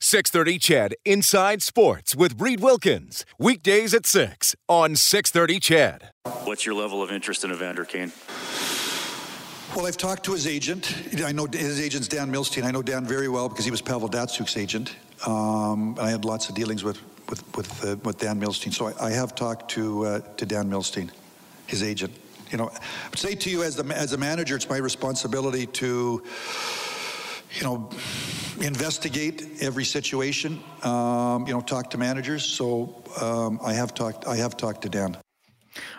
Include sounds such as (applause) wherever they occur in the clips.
630 CHED Inside Sports with Reed Wilkins. Weekdays at 6 on 630 Chad. What's your level of interest in Evander Kane? Well, I've talked to his agent. I know his agent's Dan Milstein. I know Dan very well because he was Pavel Datsyuk's agent. Um, I had lots of dealings with with with, uh, with Dan Milstein. So I, I have talked to uh, to Dan Milstein, his agent. You know, I would say to you as the as a manager, it's my responsibility to, you know, investigate every situation. Um, you know, talk to managers. So um, I have talked. I have talked to Dan.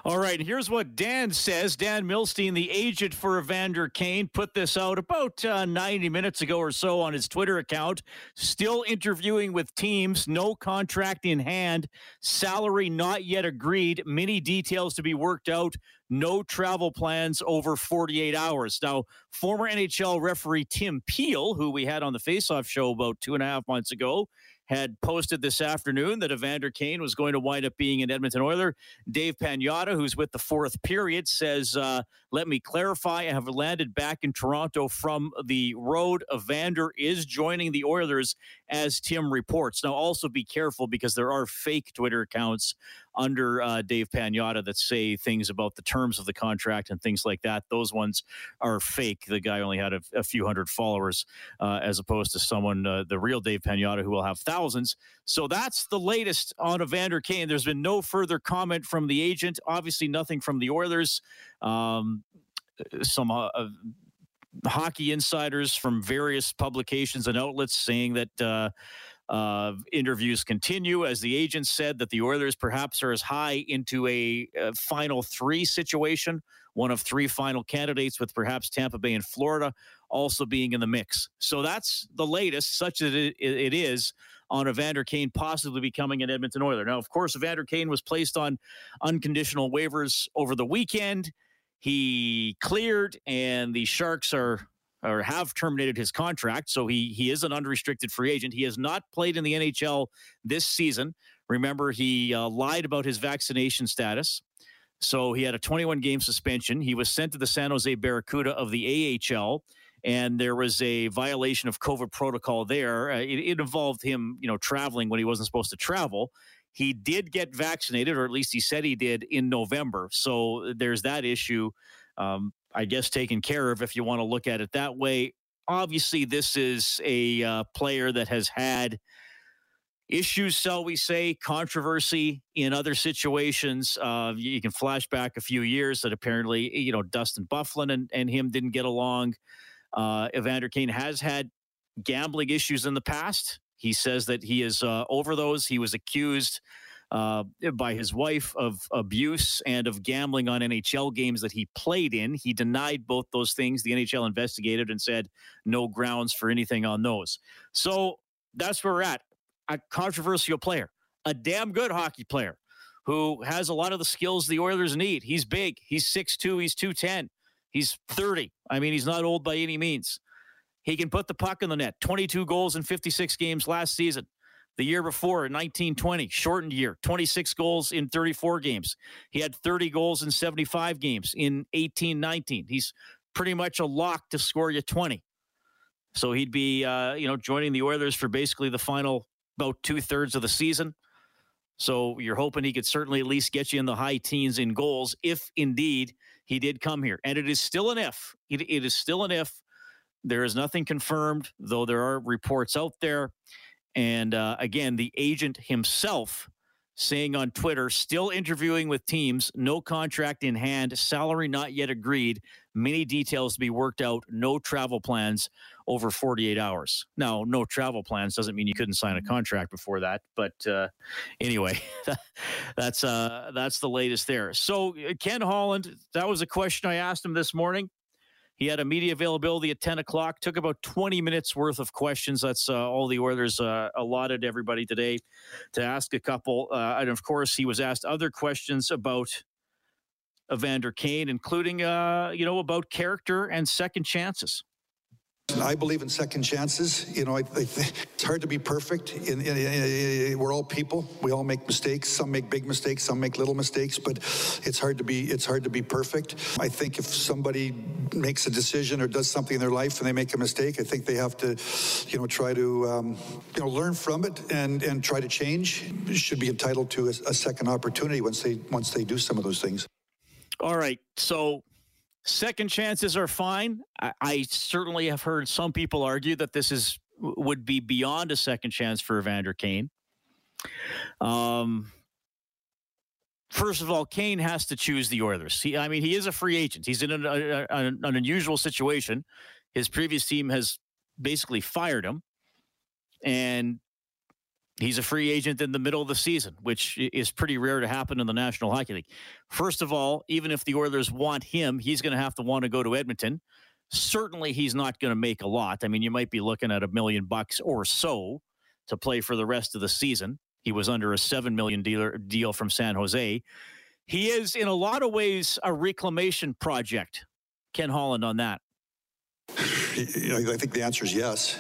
All right, here's what Dan says. Dan Milstein, the agent for Evander Kane, put this out about uh, 90 minutes ago or so on his Twitter account. Still interviewing with teams, no contract in hand, salary not yet agreed, many details to be worked out, no travel plans over 48 hours. Now, former NHL referee Tim Peel, who we had on the Faceoff show about two and a half months ago, had posted this afternoon that Evander Kane was going to wind up being an Edmonton Oiler. Dave Pagnotta, who's with the fourth period, says, uh, Let me clarify. I have landed back in Toronto from the road. Evander is joining the Oilers, as Tim reports. Now, also be careful because there are fake Twitter accounts under uh, Dave Pagnotta that say things about the terms of the contract and things like that. Those ones are fake. The guy only had a, a few hundred followers, uh, as opposed to someone, uh, the real Dave Pagnotta, who will have thousands. So that's the latest on Evander Kane. There's been no further comment from the agent. Obviously, nothing from the Oilers. Um, some uh, hockey insiders from various publications and outlets saying that uh, uh, interviews continue. As the agent said, that the Oilers perhaps are as high into a, a, final three situation, one of three final candidates, with perhaps Tampa Bay and Florida also being in the mix. So that's the latest, such that it, it is on Evander Kane possibly becoming an Edmonton Oiler. Now, of course, Evander Kane was placed on unconditional waivers over the weekend. He cleared, and the Sharks are or have terminated his contract. So he he is an unrestricted free agent. He has not played in the NHL this season. Remember, he uh, lied about his vaccination status. So he had a 21 game suspension. He was sent to the San Jose Barracuda of the AHL, and there was a violation of COVID protocol there. Uh, it, it involved him, you know, traveling when he wasn't supposed to travel. He did get vaccinated, or at least he said he did in November. So there's that issue. Um, I guess, taken care of if you want to look at it that way. Obviously, this is a uh, player that has had issues, shall we say, controversy in other situations. Uh, you can flash back a few years that apparently, you know, Dustin Byfuglien and, and him didn't get along. Uh, Evander Kane has had gambling issues in the past. He says that he is uh, over those. He was accused uh, by his wife of abuse and of gambling on NHL games that he played in. He denied both those things. The NHL investigated and said no grounds for anything on those. So that's where we're at. A controversial player, a damn good hockey player who has a lot of the skills the Oilers need. He's big. He's 6'2, he's 210. He's 30. I mean, he's not old by any means. He can put the puck in the net. 22 goals in 56 games last season. The year before, in 1920, shortened year, 26 goals in 34 games. He had 30 goals in 75 games in 1819. He's pretty much a lock to score you 20. So he'd be, uh, you know, joining the Oilers for basically the final about two thirds of the season. So you're hoping he could certainly at least get you in the high teens in goals if indeed he did come here. And it is still an if. it, it is still an if. There is nothing confirmed, though there are reports out there. And uh, again, the agent himself saying on Twitter, still interviewing with teams, no contract in hand, salary not yet agreed, many details to be worked out, no travel plans over 48 hours. Now, no travel plans doesn't mean you couldn't sign a contract before that, but uh, anyway, (laughs) that's uh, that's the latest there. So, uh, Ken Holland, that was a question I asked him this morning. He had a media availability at 10 o'clock, took about 20 minutes worth of questions. That's uh, all the Oilers uh, allotted everybody today to ask a couple. Uh, and of course, he was asked other questions about Evander Kane, including, uh, you know, about character and second chances. I believe in second chances. You know, I, I it's hard to be perfect. In, in, in, we're all people. We all make mistakes. Some make big mistakes. Some make little mistakes. But it's hard to be it's hard to be perfect. I think if somebody makes a decision or does something in their life and they make a mistake, I think they have to, you know, try to um, you know learn from it and and try to change. Should be entitled to a, a second opportunity once they once they do some of those things. All right, so Second chances are fine. I, I, certainly have heard some people argue that this is would be beyond a second chance for Evander Kane. Um, first of all, Kane has to choose the Oilers. He, I mean, he is a free agent. He's in an, a, an unusual situation. His previous team has basically fired him, and He's a free agent in the middle of the season, which is pretty rare to happen in the National Hockey League. First of all, even if the Oilers want him, he's going to have to want to go to Edmonton. Certainly, he's not going to make a lot. I mean, you might be looking at a million bucks or so to play for the rest of the season. He was under a seven million dealer deal from San Jose. He is, in a lot of ways, a reclamation project. Ken Holland on that. I think the answer is yes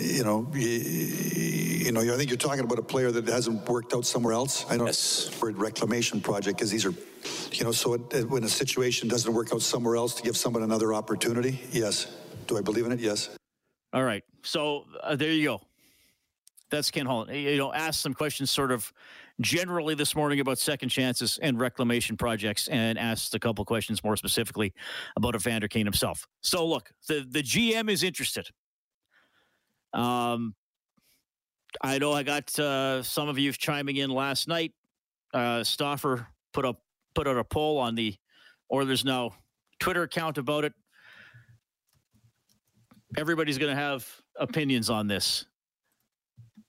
you know, you, you, know, I think you're talking about a player that hasn't worked out somewhere else. I know yes. word reclamation project because these are, you know, so it, it, when a situation doesn't work out somewhere else to give someone another opportunity, yes. Do I believe in it? Yes. All right. So uh, there you go. That's Ken Holland. You know, ask some questions sort of generally this morning about second chances and reclamation projects and asked a couple questions more specifically about Evander Kane himself. So look, the, the GM is interested. Um, I know I got uh, some of you chiming in last night. Uh, Stauffer put up put out a poll on the Oilers Now Twitter account about it. Everybody's going to have opinions on this.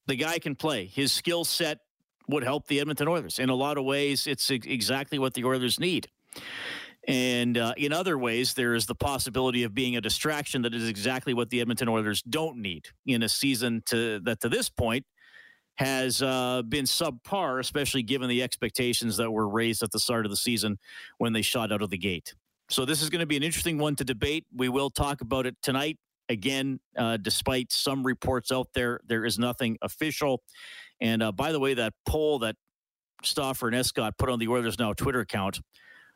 The guy can play. His skill set would help the Edmonton Oilers in a lot of ways. It's exactly what the Oilers need. And uh, in other ways, there is the possibility of being a distraction that is exactly what the Edmonton Oilers don't need in a season to that to this point has uh, been subpar, especially given the expectations that were raised at the start of the season when they shot out of the gate. So this is going to be an interesting one to debate. We will talk about it tonight. Again, uh, despite some reports out there, there is nothing official. And uh, by the way, that poll that Stauffer and Escott put on the Oilers Now Twitter account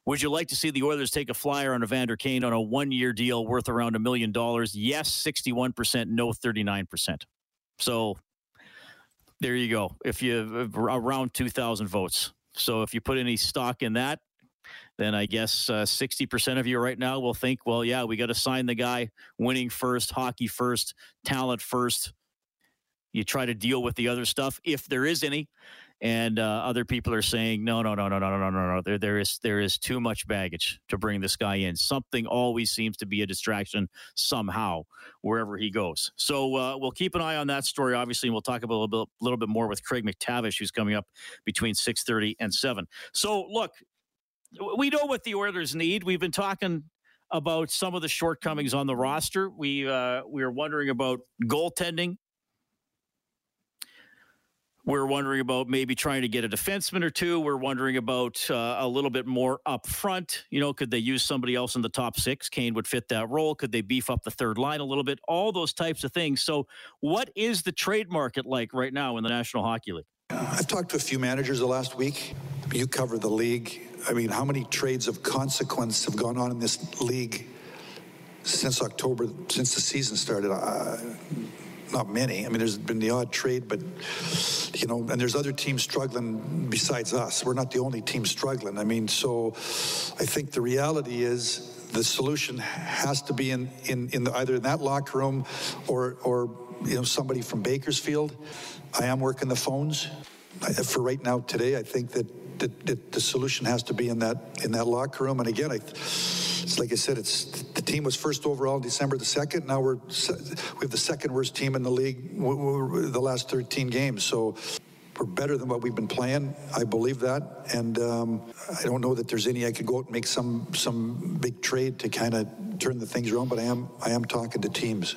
would you like to see the Oilers take a flyer on Evander Kane on a one year deal worth around a million dollars? Yes, 61%, no, 39%. So there you go. If you around 2,000 votes. So if you put any stock in that, then I guess uh, 60% of you right now will think, well, yeah, we got to sign the guy winning first, hockey first, talent first. You try to deal with the other stuff if there is any and uh, other people are saying no, no, no, no, no, no, no, no. There, there is there is too much baggage to bring this guy in. Something always seems to be a distraction somehow wherever he goes. So uh, we'll keep an eye on that story, obviously, and we'll talk a little bit, little bit more with Craig MacTavish, who's coming up between six thirty and seven. So look, we know what the Oilers need. We've been talking about some of the shortcomings on the roster. We uh, we are wondering about goaltending we're wondering about maybe trying to get a defenseman or two. We're wondering about uh, a little bit more up front. You know, could they use somebody else in the top six? Kane would fit that role. Could they beef up the third line a little bit? All those types of things. So, what is the trade market like right now in the National Hockey League? I've talked to a few managers the last week. You cover the league. I mean, how many trades of consequence have gone on in this league since October, since the season started? Uh, not many. I mean, there's been the odd trade, but you know, and there's other teams struggling besides us. We're not the only team struggling. I mean, so I think the reality is the solution has to be in in, in the, either in that locker room or or you know somebody from Bakersfield. I am working the phones for right now today. I think that, that the solution has to be in that in that locker room. And again, I it's like I said, it's the team was first overall December the second. Now we're we have the second worst team in the league the last 13 games. So we're better than what we've been playing. I believe that, and um, I don't know that there's any I could go out and make some some big trade to kind of turn the things around. But I am I am talking to teams.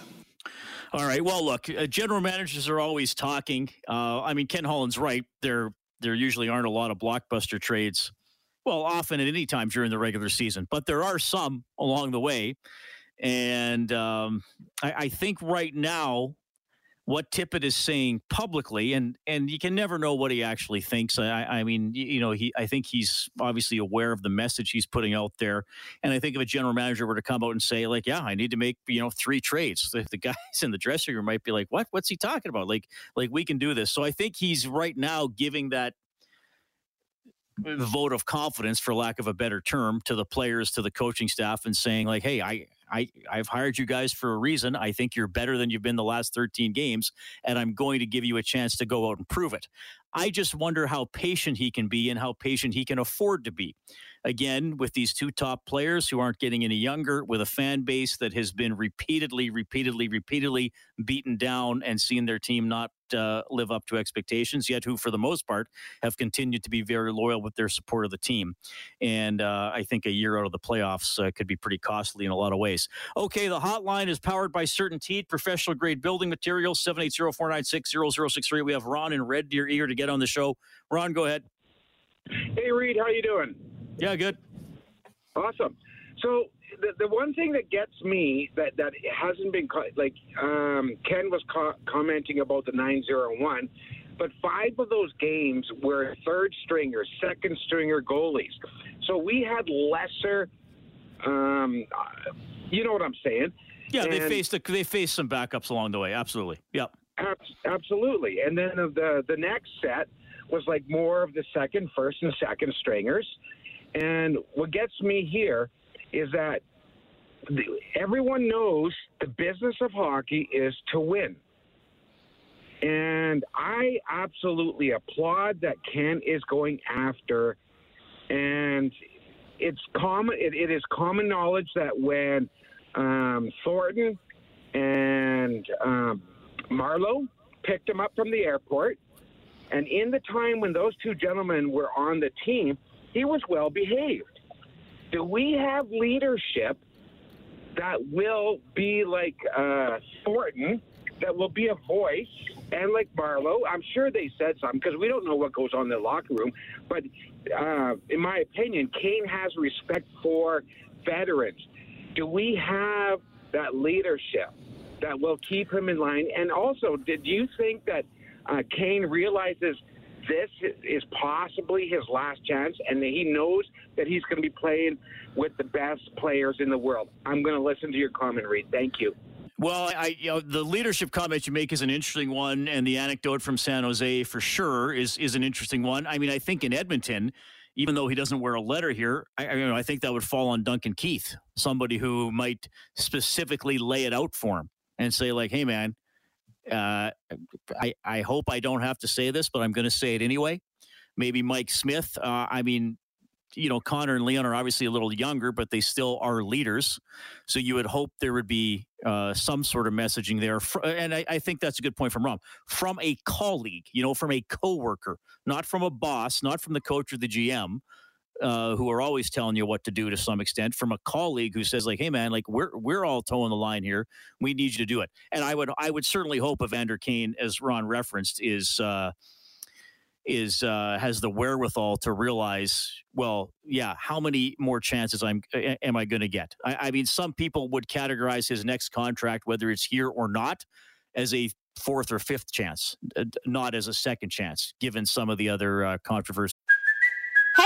All right. Well, look, uh, general managers are always talking. Uh, I mean, Ken Holland's right. There, there usually aren't a lot of blockbuster trades. Well, often at any time during the regular season, but there are some along the way. And um, I, I think right now, what Tippett is saying publicly, and and you can never know what he actually thinks. I, I mean, you know, he I think he's obviously aware of the message he's putting out there, and I think if a general manager were to come out and say like, "Yeah, I need to make you know three trades," (laughs) the, the guys in the dressing room might be like, "What? What's he talking about? Like, like we can do this." So I think he's right now giving that vote of confidence, for lack of a better term, to the players, to the coaching staff, and saying like, "Hey, I, I, I've hired you guys for a reason. I think you're better than you've been the last 13 games, and I'm going to give you a chance to go out and prove it." I just wonder how patient he can be and how patient he can afford to be. Again, with these two top players who aren't getting any younger, with a fan base that has been repeatedly, repeatedly, repeatedly beaten down and seen their team not uh, live up to expectations, yet who, for the most part, have continued to be very loyal with their support of the team. And uh, I think a year out of the playoffs uh, could be pretty costly in a lot of ways. Okay, the hotline is powered by CertainTeed, professional grade building materials, 780 496 0063. We have Ron and Red Deer eager to get on the show. Ron, go ahead. Hey, Reed, how you doing? Yeah, good. Awesome. So the, the one thing that gets me that that hasn't been like um, Ken was co- commenting about the 901, but five of those games were third stringer, second stringer goalies. So we had lesser. Um, you know what I'm saying? Yeah, and they faced a, they faced some backups along the way. Absolutely. Yep. Ab- absolutely. And then the the next set was like more of the second, first, and second stringers. And what gets me here is that everyone knows the business of hockey is to win. And I absolutely applaud that Ken is going after, and it's common. it, it is common knowledge that when um, Thornton and um, Marleau picked him up from the airport, and in the time when those two gentlemen were on the team, he was well behaved. Do we have leadership that will be like uh, Thornton, that will be a voice, and like Marleau? I'm sure they said something because we don't know what goes on in the locker room. But uh, in my opinion, Kane has respect for veterans. Do we have that leadership that will keep him in line? And also, did you think that uh, Kane realizes this is possibly his last chance, and he knows that he's going to be playing with the best players in the world. I'm going to listen to your comment, Reed. Thank you. Well, I, you know, the leadership comment you make is an interesting one, and the anecdote from San Jose for sure is is an interesting one. I mean, I think in Edmonton, even though he doesn't wear a letter here, I, you know, I think that would fall on Duncan Keith, somebody who might specifically lay it out for him and say, like, "Hey, man, uh, I, I hope I don't have to say this, but I'm going to say it anyway. Maybe Mike Smith. Uh, I mean, you know, Connor and Leon are obviously a little younger, but they still are leaders. So you would hope there would be uh, some sort of messaging there. And I, I, think that's a good point from Ron. From a colleague, you know, from a coworker, not from a boss, not from the coach or the GM, uh, who are always telling you what to do to some extent from a colleague who says like hey man like we're we're all toeing the line here. We need you to do it. And i would i would certainly hope evander kane as ron referenced is uh is uh has the wherewithal to realize well yeah how many more chances i'm am i going to get? I, I mean some people would categorize his next contract whether it's here or not as a fourth or fifth chance, not as a second chance, given some of the other uh, controversy.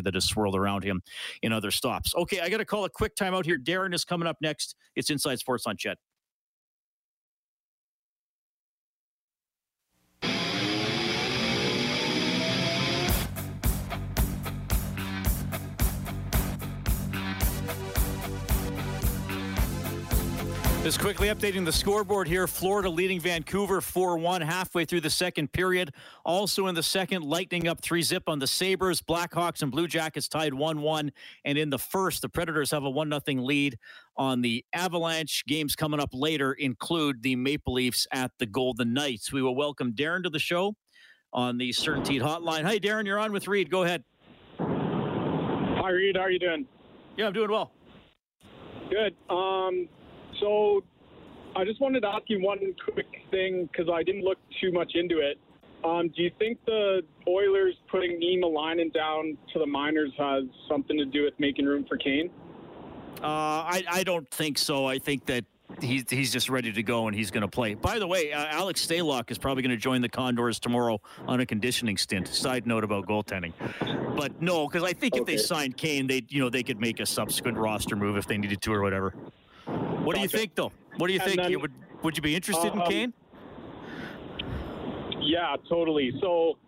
that has swirled around him in other stops. Okay, I got to call a quick timeout here. Darren is coming up next. It's Inside Sports on CHED. Just quickly updating the scoreboard here. Florida leading Vancouver 4 1 halfway through the second period. Also in the second, Lightning up 3 zip on the Sabres. Blackhawks and Blue Jackets tied 1 1. And in the first, the Predators have a 1 0 lead on the Avalanche. Games coming up later include the Maple Leafs at the Golden Knights. We will welcome Darren to the show on the CertainTeed hotline. Hi, Darren, you're on with Reed. Go ahead. Hi, Reed. How are you doing? Yeah, I'm doing well. Good. Um, so I just wanted to ask you one quick thing because I didn't look too much into it. Um, do you think the Oilers putting Niemelainen down to the minors has something to do with making room for Kane? Uh, I, I don't think so. I think that he's he's just ready to go and he's going to play. By the way, uh, Alex Stalock is probably going to join the Condors tomorrow on a conditioning stint. Side note about goaltending, but no, because I think okay. if they signed Kane, they you know they could make a subsequent roster move if they needed to or whatever. What do you think, though? What do you and think? Then, would would you be interested um, in Kane? Yeah, totally. So,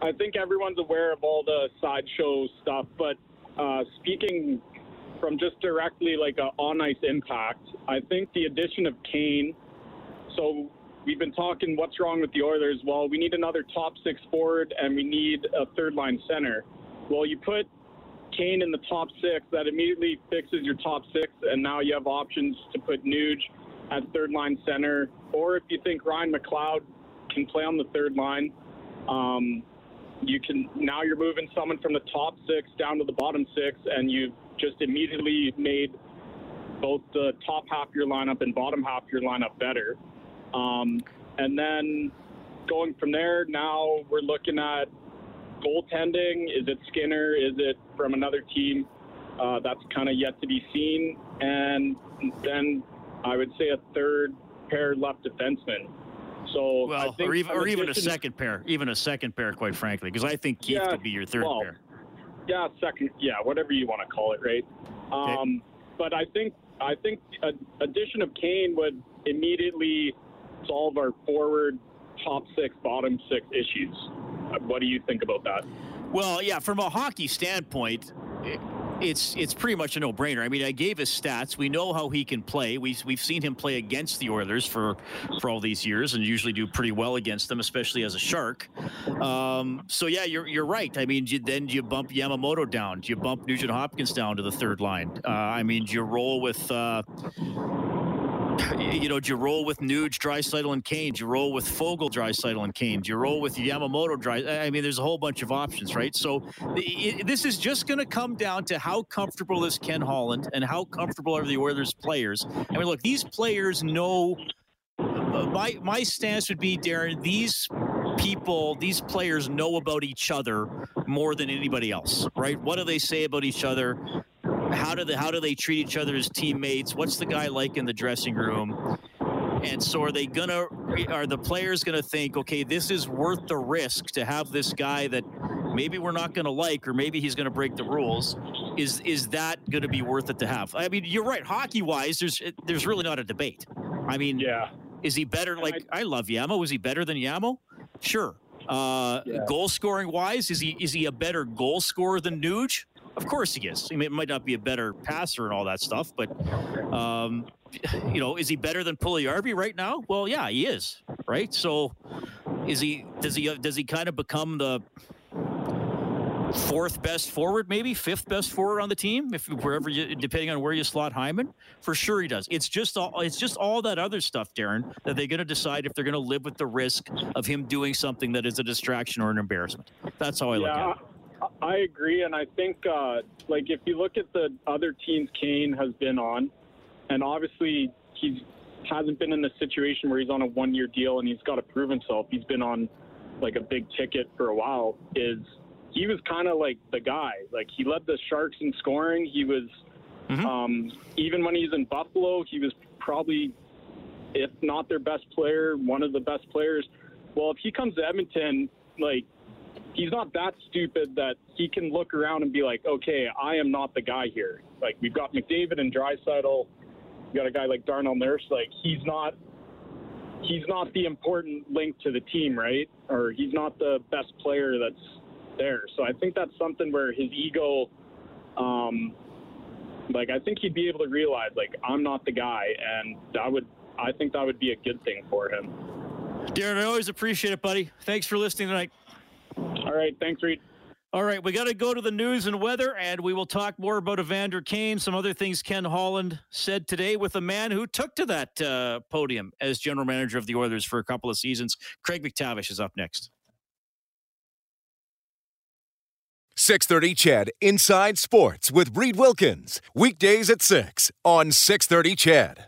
I think everyone's aware of all the sideshow stuff, but uh, speaking from just directly like a on ice impact, I think the addition of Kane. So we've been talking what's wrong with the Oilers. Well, we need another top six forward and we need a third line center. Well, you put Kane in the top six, that immediately fixes your top six, and now you have options to put Nuge at third line center, or if you think Ryan McLeod can play on the third line, um, you can now you're moving someone from the top six down to the bottom six, and you've just immediately made both the top half of your lineup and bottom half of your lineup better. Um, and then going from there, now we're looking at goaltending? Is it Skinner? Is it from another team? Uh, that's kind of yet to be seen. And then I would say a third pair left defenseman. So well, or even, or even a second pair, even a second pair, quite frankly, because I think Keith yeah, could be your third well, pair. Yeah, second, yeah, whatever you want to call it, right? Okay. Um, but I think I think addition of Kane would immediately solve our forward top six, bottom six issues. What do you think about that? Well, yeah, from a hockey standpoint, it's it's pretty much a no-brainer. I mean, I gave his stats. We know how he can play. We we've seen him play against the Oilers for for all these years, and usually do pretty well against them, especially as a Shark. Um, so yeah, you're you're right. I mean, you, then you bump Yamamoto down. Do you bump Nugent Hopkins down to the third line. Uh, I mean, do you roll with. Uh, you know, do you roll with Nuge, Draisaitl, and Kane? Do you roll with Foegele, Draisaitl, and Kane? Do you roll with Yamamoto, Dry? I mean, there's a whole bunch of options, right? So it, this is just going to come down to how comfortable is Ken Holland and how comfortable are the Oilers players. I mean, look, these players know. Uh, my my stance would be, Darren. These people, these players know about each other more than anybody else, right? What do they say about each other? How do they how do they treat each other as teammates? What's the guy like in the dressing room? And so are they gonna are the players gonna think, okay, this is worth the risk to have this guy that maybe we're not gonna like, or maybe he's gonna break the rules? Is is that gonna be worth it to have? I mean, you're right. Hockey wise, there's there's really not a debate. I mean, yeah. Is he better? Like I, I love Yamo. Is he better than Yamo? Sure. Uh, yeah. Goal scoring wise, is he is he a better goal scorer than Nuge? Of course he is. He might not be a better passer and all that stuff, but um, you know, is he better than Puljujarvi right now? Well, yeah, he is. Right. So, is he? Does he? Does he kind of become the fourth best forward, maybe fifth best forward on the team, if wherever you, depending on where you slot Hyman, for sure he does. It's just all it's just all that other stuff, Darren, that they're going to decide if they're going to live with the risk of him doing something that is a distraction or an embarrassment. That's how I yeah, look at it. I agree, and I think uh, like if you look at the other teams Kane has been on, and obviously he hasn't been in the situation where he's on a one-year deal and he's got to prove himself. He's been on like a big ticket for a while. Is he was kind of like the guy. Like he led the Sharks in scoring. He was mm-hmm. um, even when he's in Buffalo, he was probably if not their best player, one of the best players. Well, if he comes to Edmonton, like he's not that stupid that he can look around and be like, okay, I am not the guy here. Like we've got McDavid and Draisaitl, we got a guy like Darnell Nurse. Like he's not he's not the important link to the team, right? Or he's not the best player that's there. So I think that's something where his ego um, like I think he'd be able to realize like I'm not the guy, and that would I think that would be a good thing for him. Darren, I always appreciate it, buddy. Thanks for listening tonight. All right, thanks, Reed. All right, we got to go to the news and weather, and we will talk more about Evander Kane, some other things Ken Holland said today with a man who took to that uh, podium as general manager of the Oilers for a couple of seasons. Craig MacTavish is up next. 630 CHED Inside Sports with Reed Wilkins. Weekdays at 6 on 630 CHED.